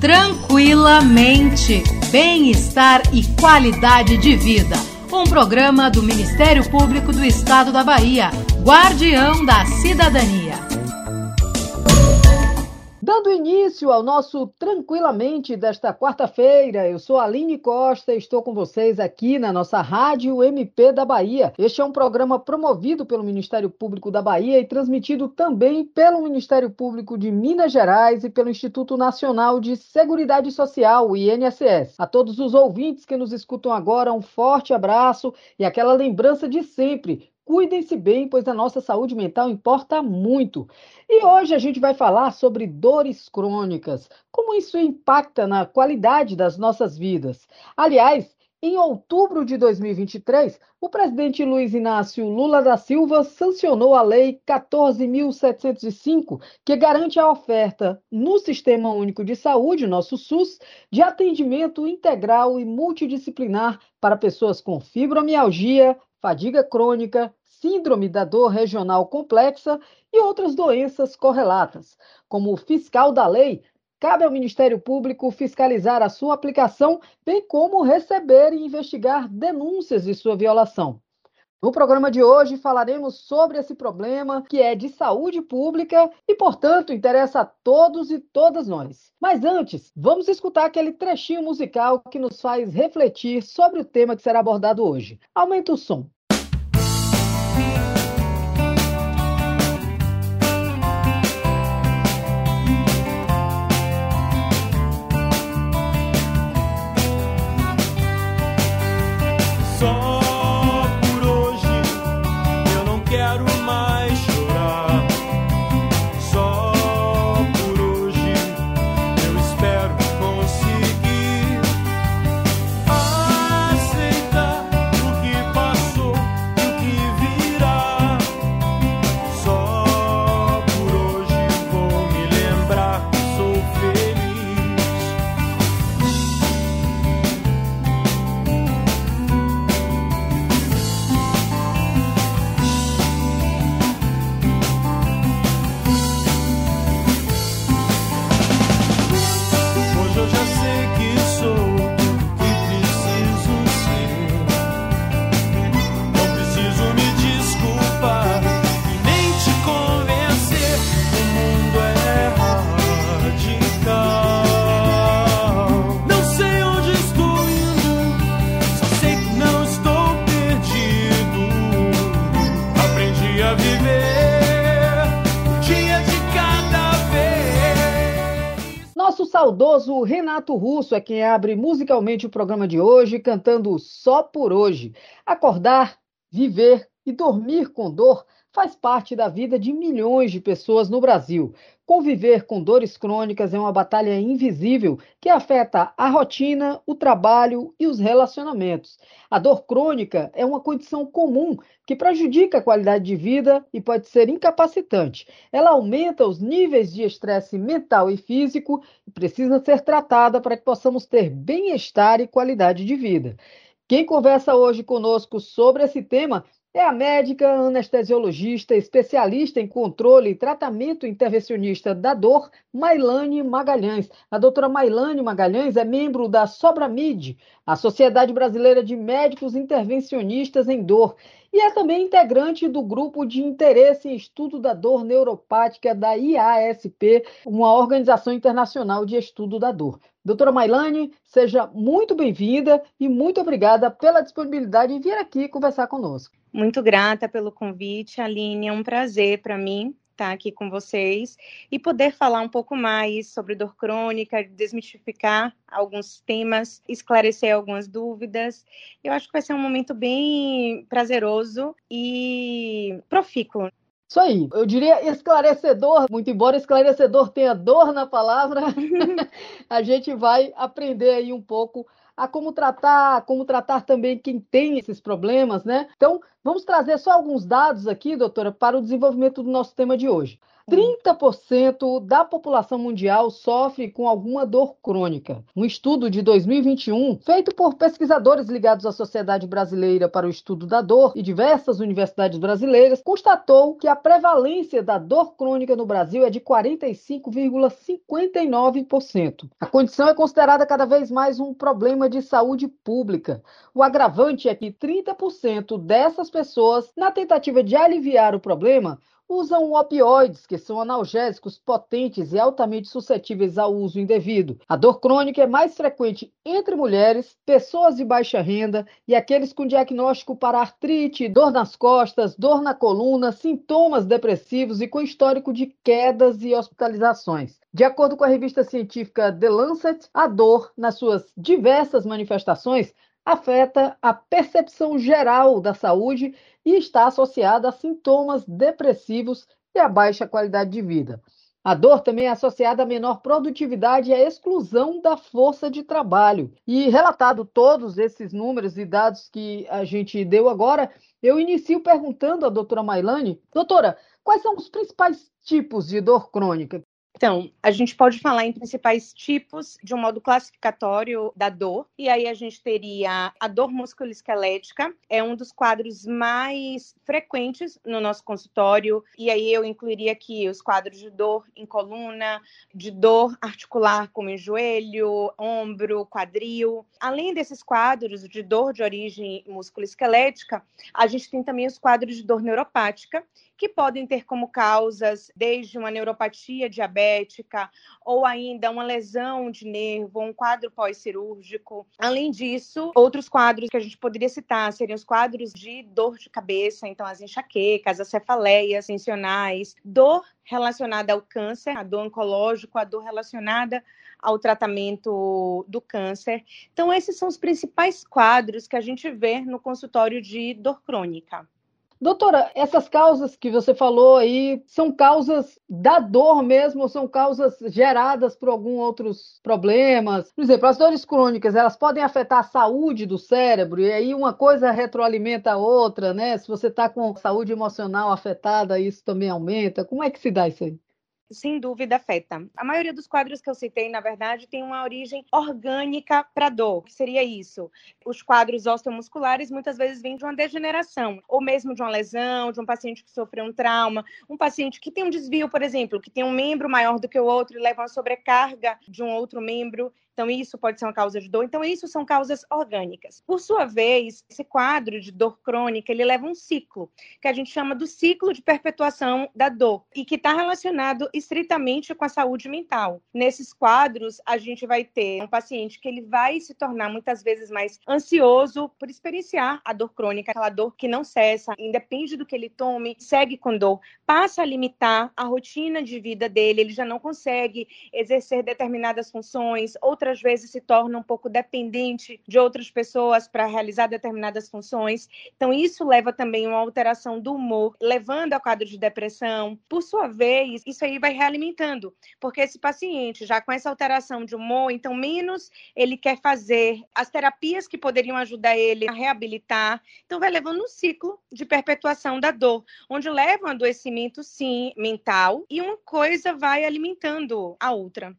Tranquilamente. Bem-estar e qualidade de vida. Um programa do Ministério Público do Estado da Bahia, Guardião da Cidadania. Dando início ao nosso Tranquilamente desta quarta-feira, eu sou Aline Costa e estou com vocês aqui na nossa Rádio MP da Bahia. Este é um programa promovido pelo Ministério Público da Bahia e transmitido também pelo Ministério Público de Minas Gerais e pelo Instituto Nacional de Seguridade Social, o INSS. A todos os ouvintes que nos escutam agora, um forte abraço e aquela lembrança de sempre. Cuidem-se bem, pois a nossa saúde mental importa muito. E hoje a gente vai falar sobre dores crônicas, como isso impacta na qualidade das nossas vidas. Aliás, em outubro de 2023, o presidente Luiz Inácio Lula da Silva sancionou a Lei 14.705, que garante a oferta no Sistema Único de Saúde, nosso SUS, de atendimento integral e multidisciplinar para pessoas com fibromialgia, fadiga crônica, síndrome da dor regional complexa e outras doenças correlatas. Como fiscal da lei, cabe ao Ministério Público fiscalizar a sua aplicação, bem como receber e investigar denúncias de sua violação. No programa de hoje falaremos sobre esse problema que é de saúde pública e, portanto, interessa a todos e todas nós. Mas antes, vamos escutar aquele trechinho musical que nos faz refletir sobre o tema que será abordado hoje. Aumenta o som. Renato Russo é quem abre musicalmente o programa de hoje, cantando Só por Hoje. Acordar, viver e dormir com dor faz parte da vida de milhões de pessoas no Brasil. Conviver com dores crônicas é uma batalha invisível que afeta a rotina, o trabalho e os relacionamentos. A dor crônica é uma condição comum que prejudica a qualidade de vida e pode ser incapacitante. Ela aumenta os níveis de estresse mental e físico e precisa ser tratada para que possamos ter bem-estar e qualidade de vida. Quem conversa hoje conosco sobre esse tema é a médica anestesiologista, especialista em controle e tratamento intervencionista da dor, Mailane Magalhães. A doutora Mailane Magalhães é membro da Sobramid, a Sociedade Brasileira de Médicos Intervencionistas em Dor, e é também integrante do grupo de interesse em estudo da dor neuropática da IASP, uma organização internacional de estudo da dor. Doutora Mailane, seja muito bem-vinda e muito obrigada pela disponibilidade em vir aqui conversar conosco. Muito grata pelo convite, Aline. É um prazer para mim estar aqui com vocês e poder falar um pouco mais sobre dor crônica, desmistificar alguns temas, esclarecer algumas dúvidas. Eu acho que vai ser um momento bem prazeroso e profícuo. Isso aí, eu diria esclarecedor, muito embora esclarecedor tenha dor na palavra, a gente vai aprender aí um pouco a como tratar, como tratar também quem tem esses problemas, né? Então, vamos trazer só alguns dados aqui, doutora, para o desenvolvimento do nosso tema de hoje. 30% da população mundial sofre com alguma dor crônica. Um estudo de 2021, feito por pesquisadores ligados à Sociedade Brasileira para o Estudo da Dor e diversas universidades brasileiras, constatou que a prevalência da dor crônica no Brasil é de 45,59%. A condição é considerada cada vez mais um problema de saúde pública. O agravante é que 30% dessas pessoas, na tentativa de aliviar o problema, usam opioides, que são analgésicos potentes e altamente suscetíveis ao uso indevido. A dor crônica é mais frequente entre mulheres, pessoas de baixa renda e aqueles com diagnóstico para artrite, dor nas costas, dor na coluna, sintomas depressivos e com histórico de quedas e hospitalizações. De acordo com a revista científica The Lancet, a dor, nas suas diversas manifestações, afeta a percepção geral da saúde e está associada a sintomas depressivos e a baixa qualidade de vida. A dor também é associada à menor produtividade e à exclusão da força de trabalho. E relatado todos esses números e dados que a gente deu agora, eu inicio perguntando à doutora Mailane, doutora, quais são os principais tipos de dor crônica? Então, a gente pode falar em principais tipos de um modo classificatório da dor, e aí a gente teria a dor musculoesquelética, é um dos quadros mais frequentes no nosso consultório, e aí eu incluiria aqui os quadros de dor em coluna, de dor articular como em joelho, ombro, quadril. Além desses quadros de dor de origem musculoesquelética, a gente tem também os quadros de dor neuropática, que podem ter como causas desde uma neuropatia diabética ou ainda uma lesão de nervo, um quadro pós-cirúrgico. Além disso, outros quadros que a gente poderia citar seriam os quadros de dor de cabeça, então as enxaquecas, as cefaleias tensionais, dor relacionada ao câncer, a dor oncológica, a dor relacionada ao tratamento do câncer. Então, esses são os principais quadros que a gente vê no consultório de dor crônica. Doutora, essas causas que você falou aí são causas da dor mesmo ou são causas geradas por algum outros problemas? Por exemplo, as dores crônicas, elas podem afetar a saúde do cérebro e aí uma coisa retroalimenta a outra, né? Se você está com saúde emocional afetada, isso também aumenta. Como é que se dá isso aí? Sem dúvida afeta. A maioria dos quadros que eu citei, na verdade, tem uma origem orgânica para dor. Que seria isso? Os quadros osteomusculares muitas vezes vêm de uma degeneração, ou mesmo de uma lesão, de um paciente que sofreu um trauma, um paciente que tem um desvio, por exemplo, que tem um membro maior do que o outro e leva uma sobrecarga de um outro membro. Então, isso pode ser uma causa de dor. Então, isso são causas orgânicas. Por sua vez, esse quadro de dor crônica, ele leva um ciclo, que a gente chama do ciclo de perpetuação da dor, e que está relacionado estritamente com a saúde mental. Nesses quadros, a gente vai ter um paciente que ele vai se tornar muitas vezes mais ansioso por experienciar a dor crônica, aquela dor que não cessa, independe do que ele tome, segue com dor, passa a limitar a rotina de vida dele, ele já não consegue exercer determinadas funções, outras vezes se torna um pouco dependente de outras pessoas para realizar determinadas funções. Então, isso leva também a uma alteração do humor, levando ao quadro de depressão. Por sua vez, isso aí vai realimentando, porque esse paciente, já com essa alteração de humor, então, menos ele quer fazer as terapias que poderiam ajudar ele a reabilitar. Então, vai levando um ciclo de perpetuação da dor, onde leva um adoecimento, sim, mental, e uma coisa vai alimentando a outra.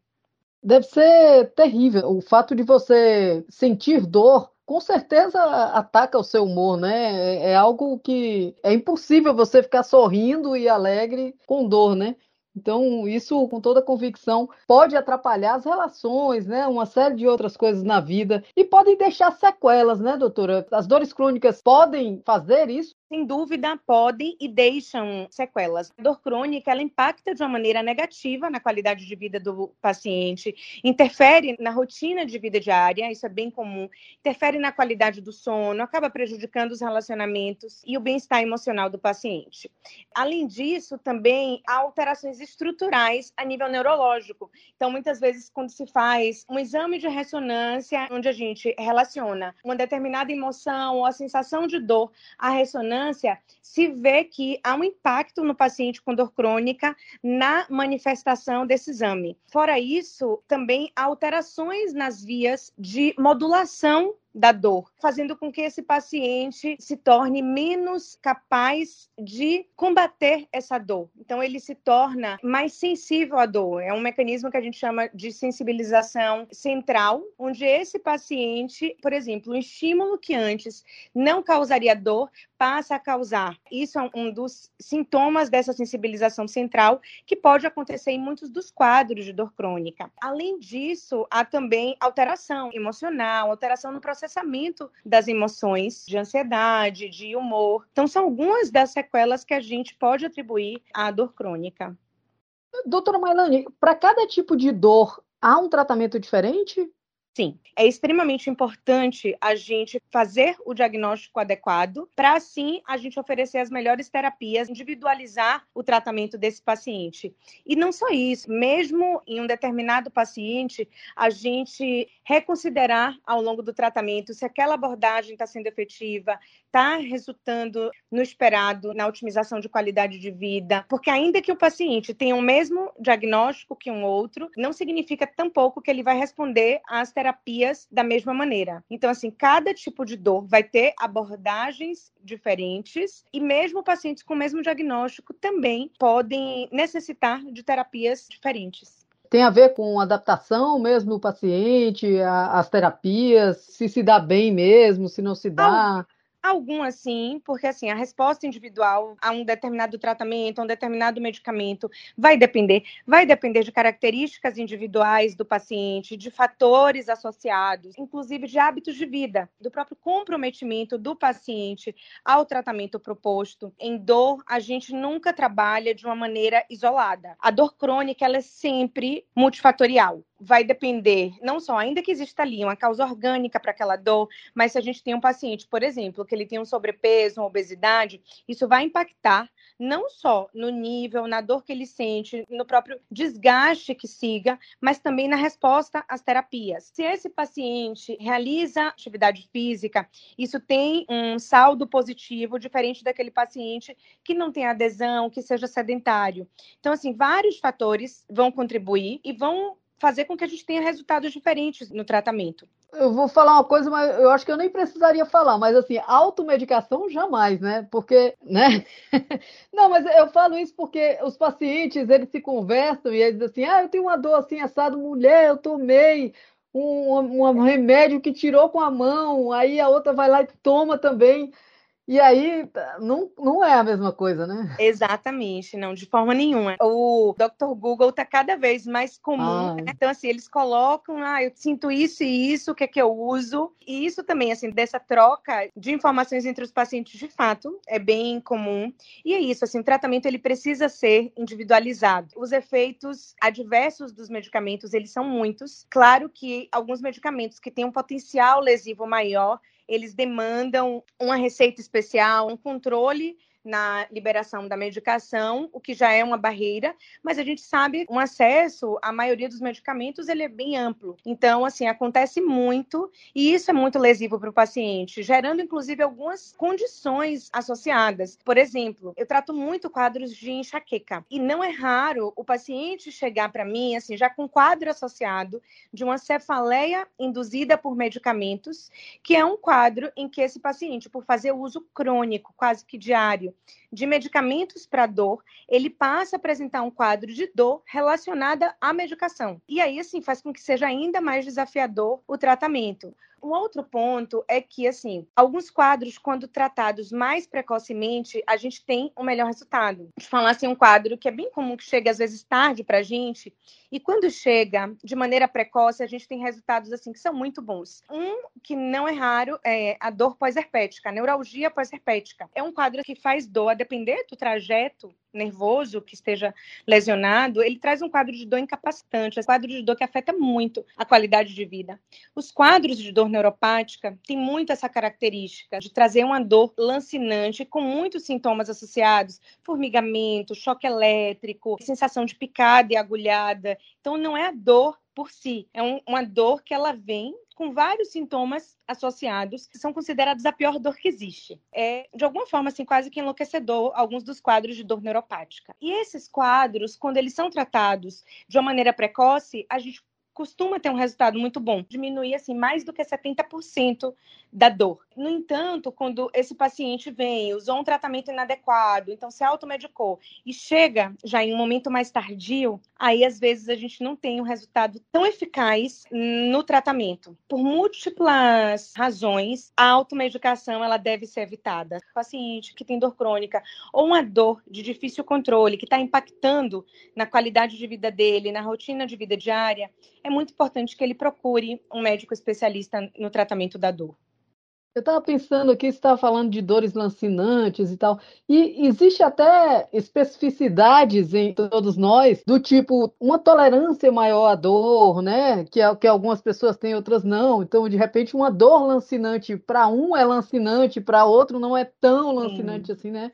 Deve ser terrível. O fato de você sentir dor com certeza ataca o seu humor, né? É, é algo que é impossível você ficar sorrindo e alegre com dor, né? Então, isso, com toda convicção, pode atrapalhar as relações, né? Uma série de outras coisas na vida e podem deixar sequelas, né, doutora? As dores crônicas podem fazer isso? Sem dúvida, podem e deixam sequelas. A dor crônica, ela impacta de uma maneira negativa na qualidade de vida do paciente, interfere na rotina de vida diária, isso é bem comum, interfere na qualidade do sono, acaba prejudicando os relacionamentos e o bem-estar emocional do paciente. Além disso, também há alterações estruturais a nível neurológico. Então, muitas vezes, quando se faz um exame de ressonância, onde a gente relaciona uma determinada emoção ou a sensação de dor à ressonância, se vê que há um impacto no paciente com dor crônica na manifestação desse exame. Fora isso, também há alterações nas vias de modulação da dor, fazendo com que esse paciente se torne menos capaz de combater essa dor. Então, ele se torna mais sensível à dor. É um mecanismo que a gente chama de sensibilização central, onde esse paciente, por exemplo, um estímulo que antes não causaria dor, passa a causar. Isso é um dos sintomas dessa sensibilização central que pode acontecer em muitos dos quadros de dor crônica. Além disso, há também alteração emocional, alteração no processamento das emoções, de ansiedade, de humor. Então, são algumas das sequelas que a gente pode atribuir à dor crônica. Doutora Mailane, para cada tipo de dor, há um tratamento diferente? Sim, é extremamente importante a gente fazer o diagnóstico adequado para assim a gente oferecer as melhores terapias, individualizar o tratamento desse paciente. E não só isso, mesmo em um determinado paciente, a gente reconsiderar ao longo do tratamento se aquela abordagem está sendo efetiva, está resultando no esperado, na otimização de qualidade de vida, porque ainda que o paciente tenha o mesmo diagnóstico que um outro, não significa tampouco que ele vai responder às terapias da mesma maneira. Então, assim, cada tipo de dor vai ter abordagens diferentes e mesmo pacientes com o mesmo diagnóstico também podem necessitar de terapias diferentes tem a ver com adaptação mesmo do paciente, a, as terapias, se se dá bem mesmo, se não se dá. Algumas sim, porque assim, a resposta individual a um determinado tratamento, a um determinado medicamento, vai depender. Vai depender de características individuais do paciente, de fatores associados, inclusive de hábitos de vida, do próprio comprometimento do paciente ao tratamento proposto. Em dor, a gente nunca trabalha de uma maneira isolada. A dor crônica, ela é sempre multifatorial vai depender, não só, ainda que exista ali uma causa orgânica para aquela dor, mas se a gente tem um paciente, por exemplo, que ele tem um sobrepeso, uma obesidade, isso vai impactar não só no nível, na dor que ele sente, no próprio desgaste que siga, mas também na resposta às terapias. Se esse paciente realiza atividade física, isso tem um saldo positivo, diferente daquele paciente que não tem adesão, que seja sedentário. Então, assim, vários fatores vão contribuir e vão fazer com que a gente tenha resultados diferentes no tratamento. Eu vou falar uma coisa, mas eu acho que eu nem precisaria falar, mas assim, automedicação jamais, né? Porque, né? Não, mas eu falo isso porque os pacientes, eles se conversam e eles dizem assim, ah, eu tenho uma dor assim, assado, mulher, eu tomei um, um remédio que tirou com a mão, aí a outra vai lá e toma também. E aí, não, não é a mesma coisa, né? Exatamente, não, de forma nenhuma. O Dr. Google está cada vez mais comum. Né? Então, assim, eles colocam, ah, eu sinto isso e isso, o que é que eu uso? E isso também, assim, dessa troca de informações entre os pacientes, de fato, é bem comum. E é isso, assim, o tratamento, ele precisa ser individualizado. Os efeitos adversos dos medicamentos, eles são muitos. Claro que alguns medicamentos que têm um potencial lesivo maior, eles demandam uma receita especial, um controle na liberação da medicação, o que já é uma barreira, mas a gente sabe um acesso à maioria dos medicamentos ele é bem amplo. Então, assim, acontece muito e isso é muito lesivo para o paciente, gerando inclusive algumas condições associadas. Por exemplo, eu trato muito quadros de enxaqueca e não é raro o paciente chegar para mim assim já com quadro associado de uma cefaleia induzida por medicamentos, que é um quadro em que esse paciente, por fazer uso crônico, quase que diário, de medicamentos para dor, ele passa a apresentar um quadro de dor relacionada à medicação. E aí, assim, faz com que seja ainda mais desafiador o tratamento. Um outro ponto é que, assim, alguns quadros, quando tratados mais precocemente, a gente tem um melhor resultado. De falar assim, um quadro que é bem comum que chega às vezes tarde para a gente, e quando chega de maneira precoce, a gente tem resultados assim que são muito bons. Um que não é raro é a dor pós-herpética, a neuralgia pós-herpética. É um quadro que faz dor a depender do trajeto nervoso que esteja lesionado, ele traz um quadro de dor incapacitante, um quadro de dor que afeta muito a qualidade de vida. Os quadros de dor neuropática têm muito essa característica de trazer uma dor lancinante com muitos sintomas associados, formigamento, choque elétrico, sensação de picada e agulhada. Então não é a dor por si, é um, uma dor que ela vem com vários sintomas associados, que são considerados a pior dor que existe. É, de alguma forma, assim, quase que enlouquecedor, alguns dos quadros de dor neuropática. E esses quadros, quando eles são tratados de uma maneira precoce, a gente costuma ter um resultado muito bom, diminuir assim mais do que 70% da dor. No entanto, quando esse paciente vem, usou um tratamento inadequado, então se automedicou e chega já em um momento mais tardio, aí às vezes a gente não tem um resultado tão eficaz no tratamento. Por múltiplas razões, a automedicação ela deve ser evitada. O paciente que tem dor crônica ou uma dor de difícil controle que está impactando na qualidade de vida dele, na rotina de vida diária, é muito importante que ele procure um médico especialista no tratamento da dor. Eu estava pensando aqui, você estava falando de dores lancinantes e tal, e existe até especificidades em todos nós, do tipo uma tolerância maior à dor, né? Que, é, que algumas pessoas têm, outras não. Então, de repente, uma dor lancinante para um é lancinante, para outro não é tão lancinante Sim. assim, né?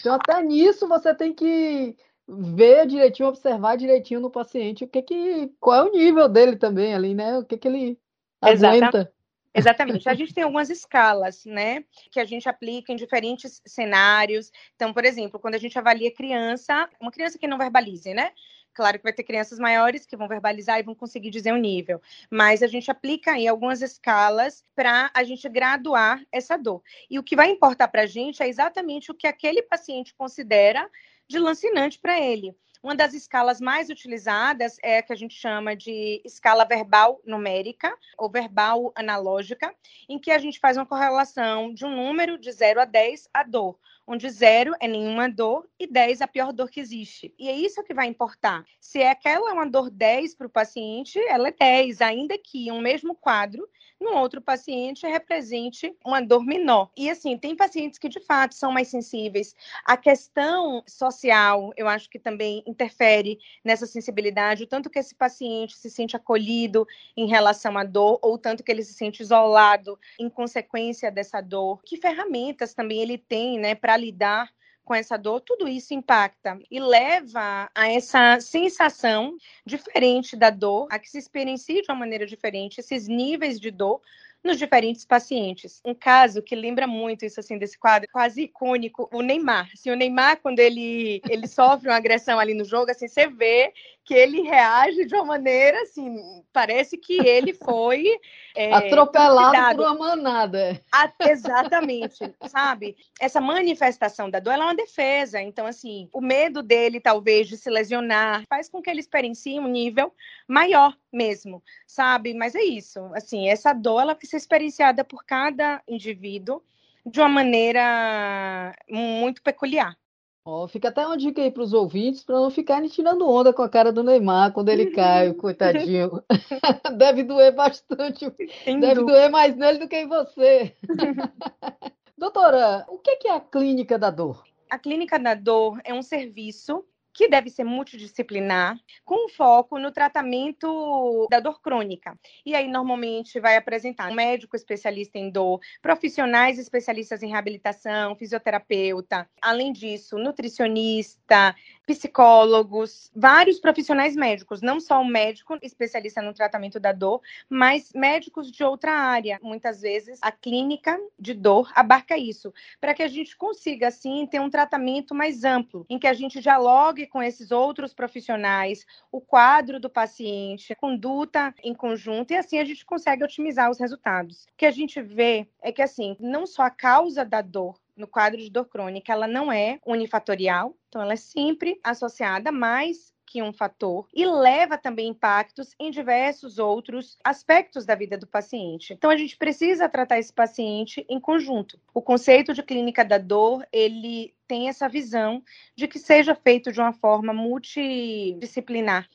Então, até nisso você tem que ver direitinho, observar direitinho no paciente o que que, qual é o nível dele também ali, né? O que que ele aguenta. Exatamente. A gente tem algumas escalas, né, que a gente aplica em diferentes cenários. Então, por exemplo, quando a gente avalia criança, uma criança que não verbalize, né? Claro que vai ter crianças maiores que vão verbalizar e vão conseguir dizer o um nível, mas a gente aplica aí algumas escalas para a gente graduar essa dor. E o que vai importar para a gente é exatamente o que aquele paciente considera de lancinante para ele. Uma das escalas mais utilizadas é a que a gente chama de escala verbal numérica ou verbal analógica, em que a gente faz uma correlação de um número de 0 a 10 a dor, onde 0 é nenhuma dor e 10 a pior dor que existe. E é isso que vai importar. Se é aquela uma dor 10 para o paciente, ela é 10, ainda que um mesmo quadro no outro paciente represente uma dor menor. E assim, tem pacientes que de fato são mais sensíveis. A questão social, eu acho que também interfere nessa sensibilidade, o tanto que esse paciente se sente acolhido em relação à dor, ou tanto que ele se sente isolado em consequência dessa dor. Que ferramentas também ele tem, né, para lidar com essa dor, tudo isso impacta e leva a essa sensação diferente da dor, a que se experiencie de uma maneira diferente, esses níveis de dor nos diferentes pacientes. Um caso que lembra muito isso assim desse quadro, quase icônico, o Neymar. Assim, o Neymar quando ele ele sofre uma agressão ali no jogo, assim, você vê que ele reage de uma maneira assim, parece que ele foi é, atropelado por uma manada. exatamente, sabe? Essa manifestação da dor é uma defesa. Então, assim, o medo dele, talvez, de se lesionar, faz com que ele experiencie um nível maior mesmo, sabe? Mas é isso. Assim, essa dor ela vai ser experienciada por cada indivíduo de uma maneira muito peculiar. Oh, fica até uma dica aí para os ouvintes para não ficarem tirando onda com a cara do Neymar quando ele cai, coitadinho. Deve doer bastante. Sem Deve doer mais nele do que em você. Doutora, o que é a clínica da dor? A clínica da dor é um serviço que deve ser multidisciplinar, com foco no tratamento da dor crônica. E aí, normalmente, vai apresentar um médico especialista em dor, profissionais especialistas em reabilitação, fisioterapeuta, além disso, nutricionista, psicólogos, vários profissionais médicos, não só o médico especialista no tratamento da dor, mas médicos de outra área. Muitas vezes, a clínica de dor abarca isso, para que a gente consiga, assim, ter um tratamento mais amplo, em que a gente dialogue dialogue com esses outros profissionais, o quadro do paciente, conduta em conjunto, e assim a gente consegue otimizar os resultados. O que a gente vê é que, assim, não só a causa da dor no quadro de dor crônica, ela não é unifatorial, então ela é sempre associada mais que um fator e leva também impactos em diversos outros aspectos da vida do paciente. Então a gente precisa tratar esse paciente em conjunto. O conceito de clínica da dor, ele tem essa visão de que seja feito de uma forma multidisciplinar.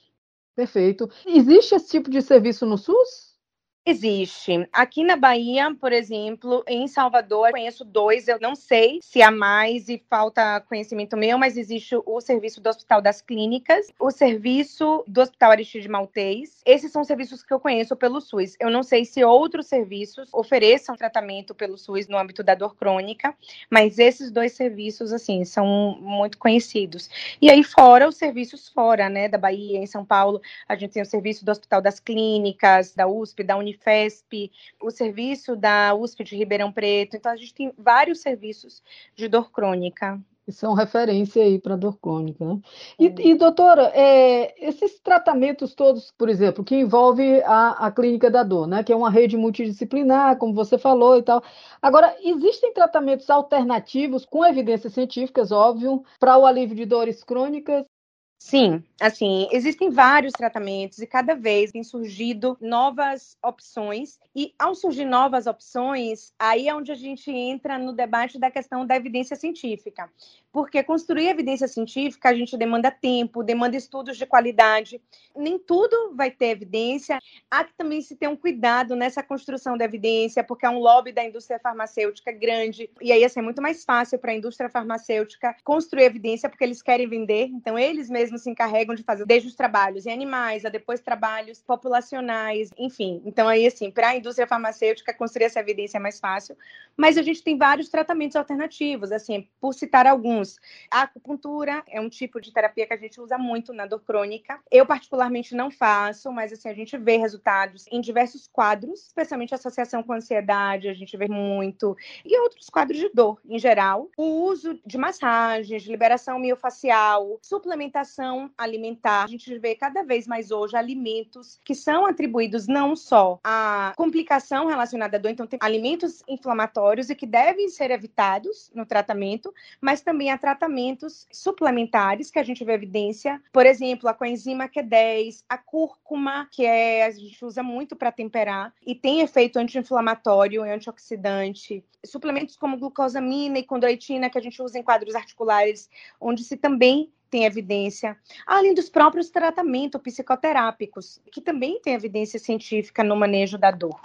Perfeito. Existe esse tipo de serviço no SUS? Existe. Aqui na Bahia, por exemplo, em Salvador, eu conheço dois, eu não sei se há mais e falta conhecimento meu, mas existe o serviço do Hospital das Clínicas, o serviço do Hospital Aristide Maltês. Esses são serviços que eu conheço pelo SUS. Eu não sei se outros serviços ofereçam tratamento pelo SUS no âmbito da dor crônica, mas esses dois serviços, assim, são muito conhecidos. E aí, fora os serviços fora, né, da Bahia, em São Paulo, a gente tem o serviço do Hospital das Clínicas, da USP, da Unif Unifesp, o serviço da USP de Ribeirão Preto. Então, a gente tem vários serviços de dor crônica que são referência aí para dor crônica. Né? E, e, doutora, é, esses tratamentos todos, por exemplo, que envolve a, a clínica da dor, né, que é uma rede multidisciplinar, como você falou e tal. Agora, existem tratamentos alternativos com evidências científicas, óbvio, para o alívio de dores crônicas? Sim, assim, existem vários tratamentos e cada vez tem surgido novas opções. E ao surgir novas opções, aí é onde a gente entra no debate da questão da evidência científica. Porque construir evidência científica, a gente demanda tempo, demanda estudos de qualidade. Nem tudo vai ter evidência. Há que também se ter um cuidado nessa construção da evidência, porque é um lobby da indústria farmacêutica grande. E aí, assim, é muito mais fácil para a indústria farmacêutica construir evidência, porque eles querem vender. Então, eles mesmos se encarregam de fazer desde os trabalhos em animais, a depois trabalhos populacionais, enfim. Então, aí, assim, para a indústria farmacêutica, construir essa evidência é mais fácil. Mas a gente tem vários tratamentos alternativos, assim, por citar alguns. A acupuntura é um tipo de terapia que a gente usa muito na dor crônica. Eu, particularmente, não faço, mas, assim, a gente vê resultados em diversos quadros, especialmente associação com ansiedade, a gente vê muito, e outros quadros de dor, em geral. O uso de massagens, liberação miofacial, suplementação alimentar. A gente vê cada vez mais hoje alimentos que são atribuídos não só à complicação relacionada à dor, então tem alimentos inflamatórios e que devem ser evitados no tratamento, mas também há tratamentos suplementares que a gente vê evidência, por exemplo, a coenzima Q10, a cúrcuma, que é, a gente usa muito para temperar e tem efeito anti-inflamatório e antioxidante. Suplementos como glucosamina e condroitina que a gente usa em quadros articulares, onde se também tem evidência, além dos próprios tratamentos psicoterápicos, que também tem evidência científica no manejo da dor.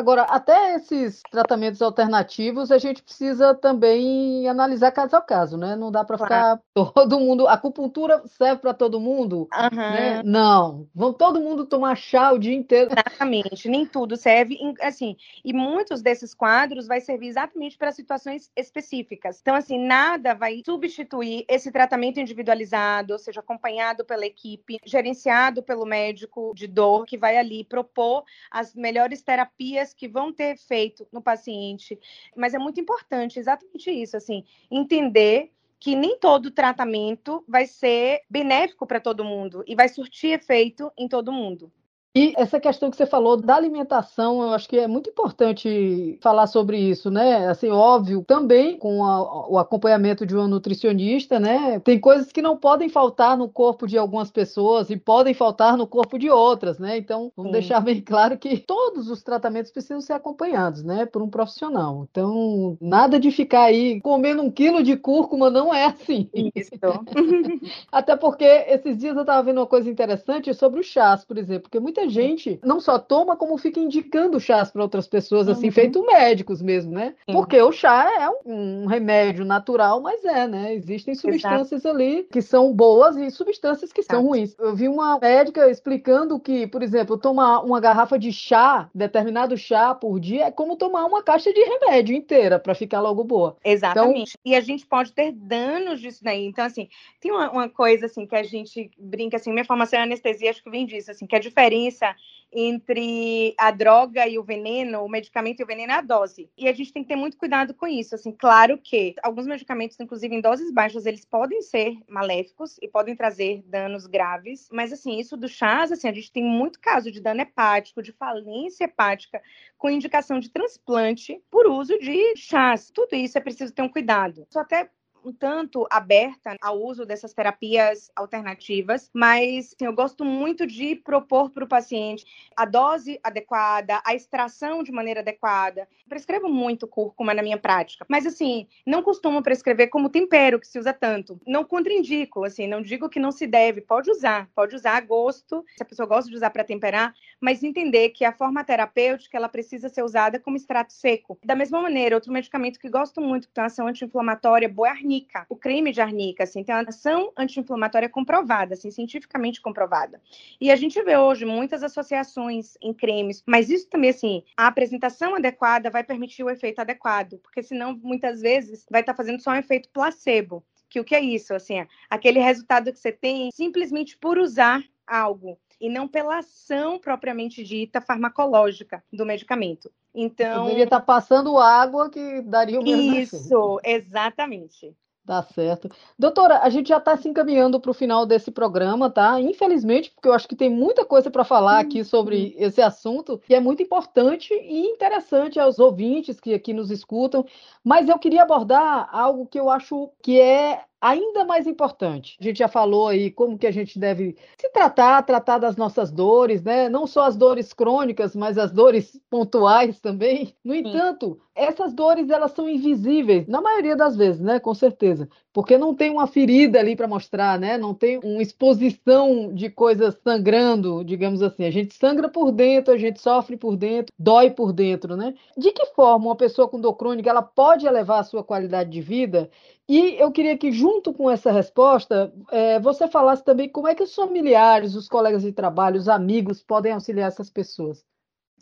Agora, até esses tratamentos alternativos, a gente precisa também analisar caso a caso, né? Não dá para claro. ficar todo mundo. A acupuntura serve para todo mundo? Uhum. Né? Não. Vão todo mundo tomar chá o dia inteiro. Exatamente. Nem tudo serve. Assim, e muitos desses quadros vai servir exatamente para situações específicas. Então, assim, nada vai substituir esse tratamento individualizado, ou seja, acompanhado pela equipe, gerenciado pelo médico de dor, que vai ali propor as melhores terapias terapias que vão ter efeito no paciente. Mas é muito importante exatamente isso, assim, entender que nem todo tratamento vai ser benéfico para todo mundo e vai surtir efeito em todo mundo. E essa questão que você falou da alimentação, eu acho que é muito importante falar sobre isso, né? Assim, óbvio, também com a, o acompanhamento de uma nutricionista, né? Tem coisas que não podem faltar no corpo de algumas pessoas e podem faltar no corpo de outras, né? Então, vamos Sim. deixar bem claro que todos os tratamentos precisam ser acompanhados, né? Por um profissional. Então, nada de ficar aí comendo um quilo de cúrcuma, não é assim. Isso. Até porque esses dias eu estava vendo uma coisa interessante sobre o chás, por exemplo, porque muita muita gente não só toma, como fica indicando chás para outras pessoas, assim, uhum. feito médicos mesmo, né? Sim. Porque o chá é um, um, remédio natural, mas é, né? Existem substâncias Exato. ali que são boas e substâncias que Exato. são ruins. Eu vi uma médica explicando que, por exemplo, tomar uma garrafa de chá, determinado chá por dia, é como tomar uma caixa de remédio inteira para ficar logo boa. Exatamente. Então, e a gente pode ter danos disso daí. Então, assim, tem uma, uma coisa assim que a gente brinca assim, minha formação em anestesia acho que vem disso, assim, que a diferença diferença entre a droga e o veneno, o medicamento e o veneno é a dose. E a gente tem que ter muito cuidado com isso. Assim, claro que alguns medicamentos, inclusive em doses baixas, eles podem ser maléficos e podem trazer danos graves. Mas assim, isso do chás, assim, a gente tem muito caso de dano hepático, de falência hepática, com indicação de transplante por uso de chás. Tudo isso é preciso ter um cuidado. Só até um tanto aberta ao uso dessas terapias alternativas, mas assim, eu gosto muito de propor para o paciente a dose adequada, a extração de maneira adequada. Prescrevo muito cúrcuma na minha prática, mas assim, não costumo prescrever como tempero que se usa tanto. Não contraindico, assim, não digo que não se deve, pode usar, pode usar a gosto, se a pessoa gosta de usar para temperar, mas entender que a forma terapêutica ela precisa ser usada como extrato seco. Da mesma maneira, outro medicamento que gosto muito, que tem ação anti-inflamatória, boa é arnica, o creme de arnica, assim, tem uma ação anti-inflamatória comprovada, assim, cientificamente comprovada. E a gente vê hoje muitas associações em cremes, mas isso também, assim, a apresentação adequada vai permitir o efeito adequado, porque senão, muitas vezes, vai estar tá fazendo só um efeito placebo. Que o que é isso? Assim, aquele resultado que você tem simplesmente por usar algo e não pela ação propriamente dita farmacológica do medicamento. Então. Poderia estar passando água que daria o mesmo Isso, exatamente. Tá certo. Doutora, a gente já está se encaminhando para o final desse programa, tá? Infelizmente, porque eu acho que tem muita coisa para falar aqui sobre esse assunto, que é muito importante e interessante aos ouvintes que aqui nos escutam. Mas eu queria abordar algo que eu acho que é ainda mais importante. A gente já falou aí como que a gente deve se tratar, tratar das nossas dores, né? Não só as dores crônicas, mas as dores pontuais também. No entanto, essas dores elas são invisíveis na maioria das vezes, né? Com certeza, porque não tem uma ferida ali para mostrar, né? Não tem uma exposição de coisas sangrando, digamos assim. A gente sangra por dentro, a gente sofre por dentro, dói por dentro, né? De que forma uma pessoa com dor crônica ela pode elevar a sua qualidade de vida e eu queria que, junto com essa resposta, é, você falasse também como é que os familiares, os colegas de trabalho, os amigos podem auxiliar essas pessoas.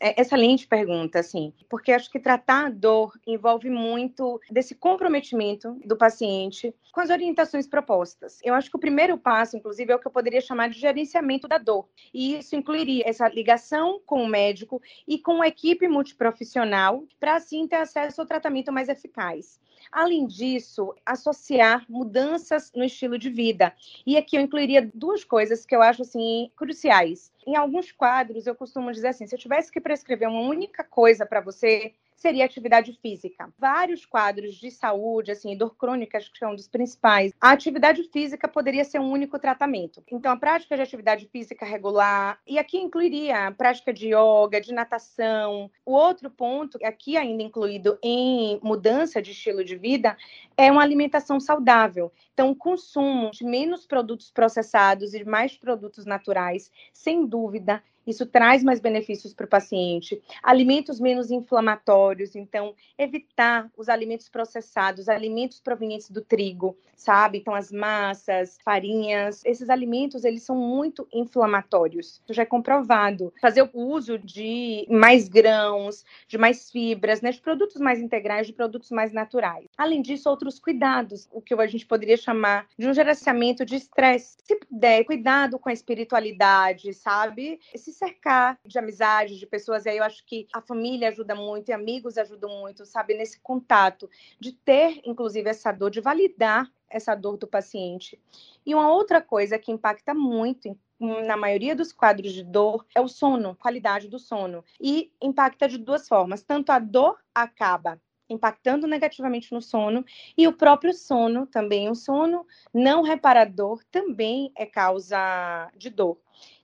É excelente pergunta, assim, porque acho que tratar a dor envolve muito desse comprometimento do paciente com as orientações propostas. Eu acho que o primeiro passo, inclusive, é o que eu poderia chamar de gerenciamento da dor. E isso incluiria essa ligação com o médico e com a equipe multiprofissional para assim ter acesso ao tratamento mais eficaz. Além disso, associar mudanças no estilo de vida. E aqui eu incluiria duas coisas que eu acho assim cruciais. Em alguns quadros eu costumo dizer assim, se eu tivesse que prescrever uma única coisa para você, seria atividade física. Vários quadros de saúde, assim, dor crônica, acho que é um dos principais. A atividade física poderia ser um único tratamento. Então, a prática de atividade física regular, e aqui incluiria a prática de yoga, de natação. O outro ponto, aqui ainda incluído em mudança de estilo de vida, é uma alimentação saudável. Então, o consumo de menos produtos processados e mais produtos naturais, sem dúvida, isso traz mais benefícios para o paciente. Alimentos menos inflamatórios, então, evitar os alimentos processados, alimentos provenientes do trigo, sabe? Então, as massas, farinhas, esses alimentos, eles são muito inflamatórios. Isso já é comprovado. Fazer o uso de mais grãos, de mais fibras, né? de produtos mais integrais, de produtos mais naturais. Além disso, outros cuidados, o que a gente poderia chamar de um gerenciamento de estresse. Se puder, cuidado com a espiritualidade, sabe? Esse cercar de amizades, de pessoas. E aí eu acho que a família ajuda muito e amigos ajudam muito, sabe? Nesse contato, de ter, inclusive, essa dor, de validar essa dor do paciente. E uma outra coisa que impacta muito na maioria dos quadros de dor é o sono, qualidade do sono. E impacta de duas formas. Tanto a dor acaba impactando negativamente no sono e o próprio sono também. O sono não reparador também é causa de dor.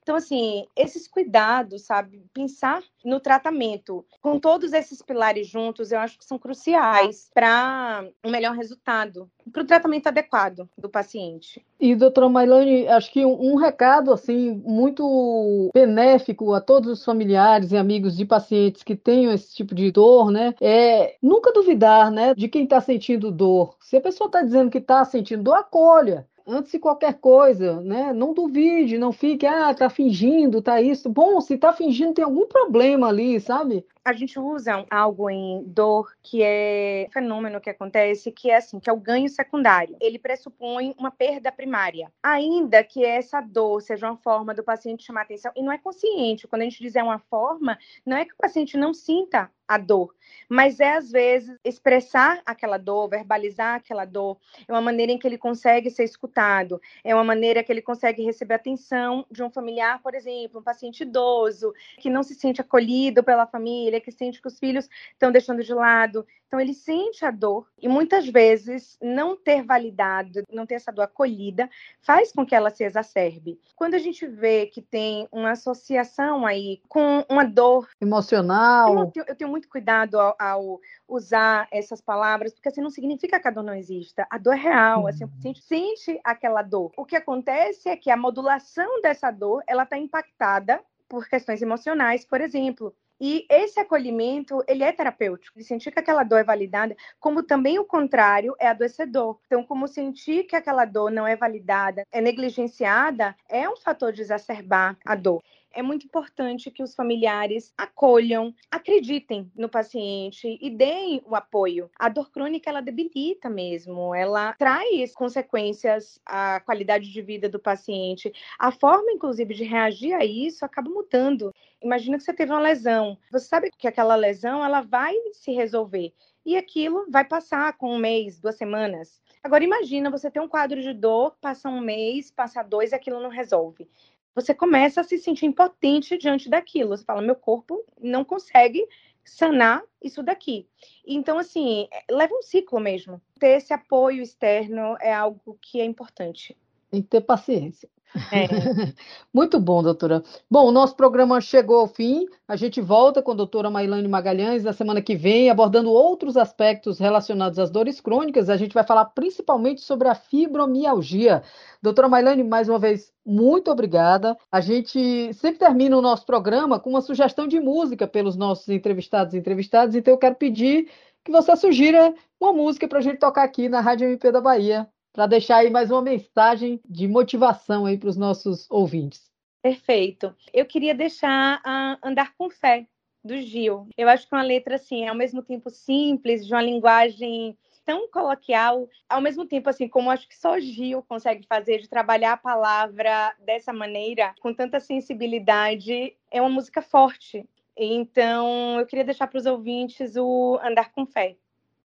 Então, assim, esses cuidados, sabe? Pensar no tratamento com todos esses pilares juntos, eu acho que são cruciais para um melhor resultado, para o tratamento adequado do paciente. E, doutora Mailane, acho que um, um, recado, assim, muito benéfico a todos os familiares e amigos de pacientes que tenham esse tipo de dor, né? É nunca duvidar, né, de quem está sentindo dor. Se a pessoa está dizendo que está sentindo dor, acolha antes de qualquer coisa, né? Não duvide, não fique, ah, tá fingindo, tá isso. Bom, se tá fingindo, tem algum problema ali, sabe? A gente usa algo em dor que é um fenômeno que acontece, que é assim, que é o ganho secundário. Ele pressupõe uma perda primária. Ainda que essa dor seja uma forma do paciente chamar atenção, e não é consciente. Quando a gente diz é uma forma, não é que o paciente não sinta a dor, mas é às vezes expressar aquela dor, verbalizar aquela dor, é uma maneira em que ele consegue ser escutado, é uma maneira que ele consegue receber atenção de um familiar, por exemplo, um paciente idoso que não se sente acolhido pela família, que sente que os filhos estão deixando de lado. Então ele sente a dor e muitas vezes não ter validado, não ter essa dor acolhida, faz com que ela se exacerbe. Quando a gente vê que tem uma associação aí com uma dor emocional, eu tenho, eu tenho muito cuidado ao, ao, usar essas palavras, porque assim não significa que a dor não exista. A dor é real, uhum. assim, o paciente sente aquela dor. O que acontece é que a modulação dessa dor, ela está impactada por questões emocionais, por exemplo. E esse acolhimento, ele é terapêutico, sentir que aquela dor é validada, como também o contrário é adoecedor. Então, como sentir que aquela dor não é validada, é negligenciada, é um fator de exacerbar a dor. É muito importante que os familiares acolham, acreditem no paciente e deem o apoio. A dor crônica ela debilita mesmo, ela traz consequências à qualidade de vida do paciente. A forma, inclusive, de reagir a isso acaba mudando. Imagina que você teve uma lesão. Você sabe que aquela lesão ela vai se resolver e aquilo vai passar com um mês, duas semanas. Agora imagina você ter um quadro de dor, passa um mês, passa dois, aquilo não resolve você começa a se sentir impotente diante daquilo. Você fala, meu corpo não consegue sanar isso daqui. Então, assim, é, leva um ciclo mesmo. Ter esse apoio externo é algo que é importante. Tem que ter paciência. É. Muito bom, doutora. Bom, o nosso programa chegou ao fim. A gente volta com a doutora Mailane Magalhães na semana que vem, abordando outros aspectos relacionados às dores crônicas. A gente vai falar principalmente sobre a fibromialgia. Doutora Mailane, mais uma vez, muito obrigada. A gente sempre termina o nosso programa com uma sugestão de música pelos nossos entrevistados e entrevistadas, então eu quero pedir que você sugira uma música para a gente tocar aqui na Rádio MP da Bahia para deixar aí mais uma mensagem de motivação aí para os nossos ouvintes. Perfeito. Eu queria deixar a Andar com Fé, do Gil. Eu acho que é uma letra, assim, ao mesmo tempo simples, de uma linguagem tão coloquial, ao mesmo tempo, assim, como acho que só Gil consegue fazer, de trabalhar a palavra dessa maneira, com tanta sensibilidade, é uma música forte. Então, eu queria deixar para os ouvintes o Andar com Fé.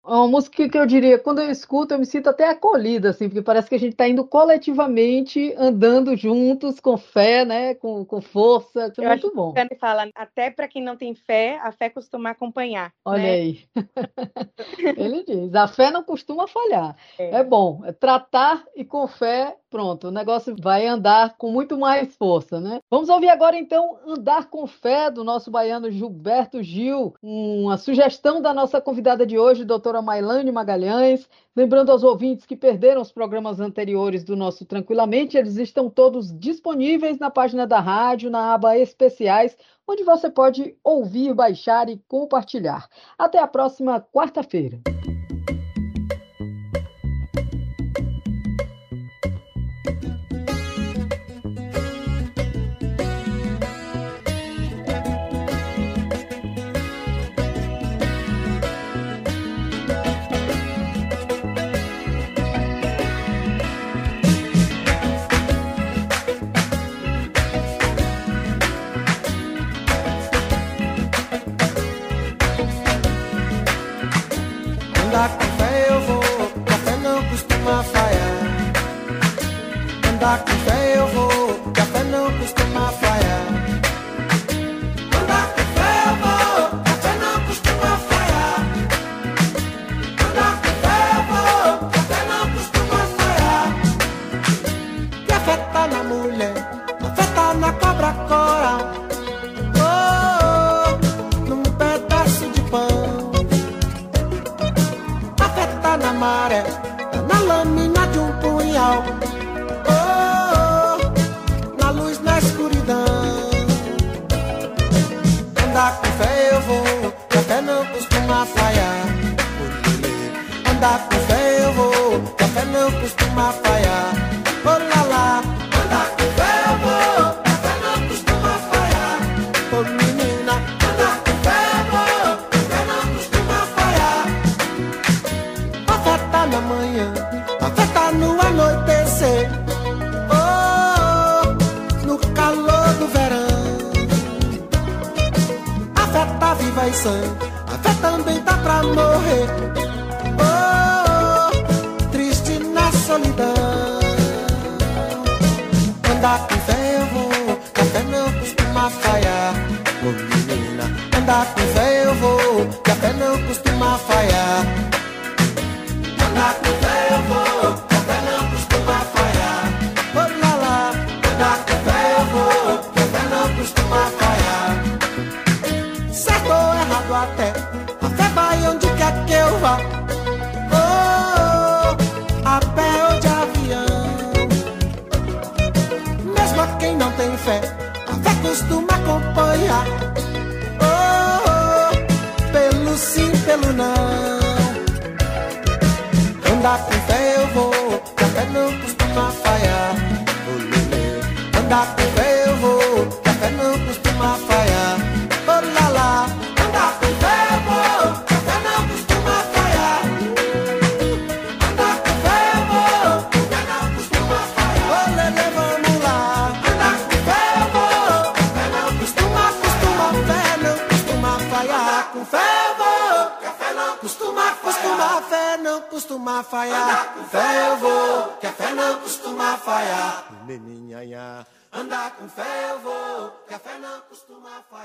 É uma música que eu diria, quando eu escuto, eu me sinto até acolhida, assim, porque parece que a gente está indo coletivamente, andando juntos, com fé, né? Com, com força. É muito bom. Que fala, até para quem não tem fé, a fé costuma acompanhar. Olha né? aí. Ele diz, a fé não costuma falhar. É, é bom, é tratar e com fé, pronto, o negócio vai andar com muito mais força, né? Vamos ouvir agora, então, Andar com Fé, do nosso baiano Gilberto Gil, uma sugestão da nossa convidada de hoje, doutora Mailane Magalhães. Lembrando aos ouvintes que perderam os programas anteriores do nosso Tranquilamente, eles estão todos disponíveis na página da rádio, na aba Especiais, onde você pode ouvir, baixar e compartilhar. Até a próxima quarta-feira. Até, A fé vai onde quer que eu vá. Oh, A pé ou de avião. Mesmo a quem não tem fé A fé costuma acompanhar. Oh, Pelo sim, pelo não. Andar com fé eu vou Que a fé não costuma falhar. Andar com com fé eu vou, que a fé não costuma falhar.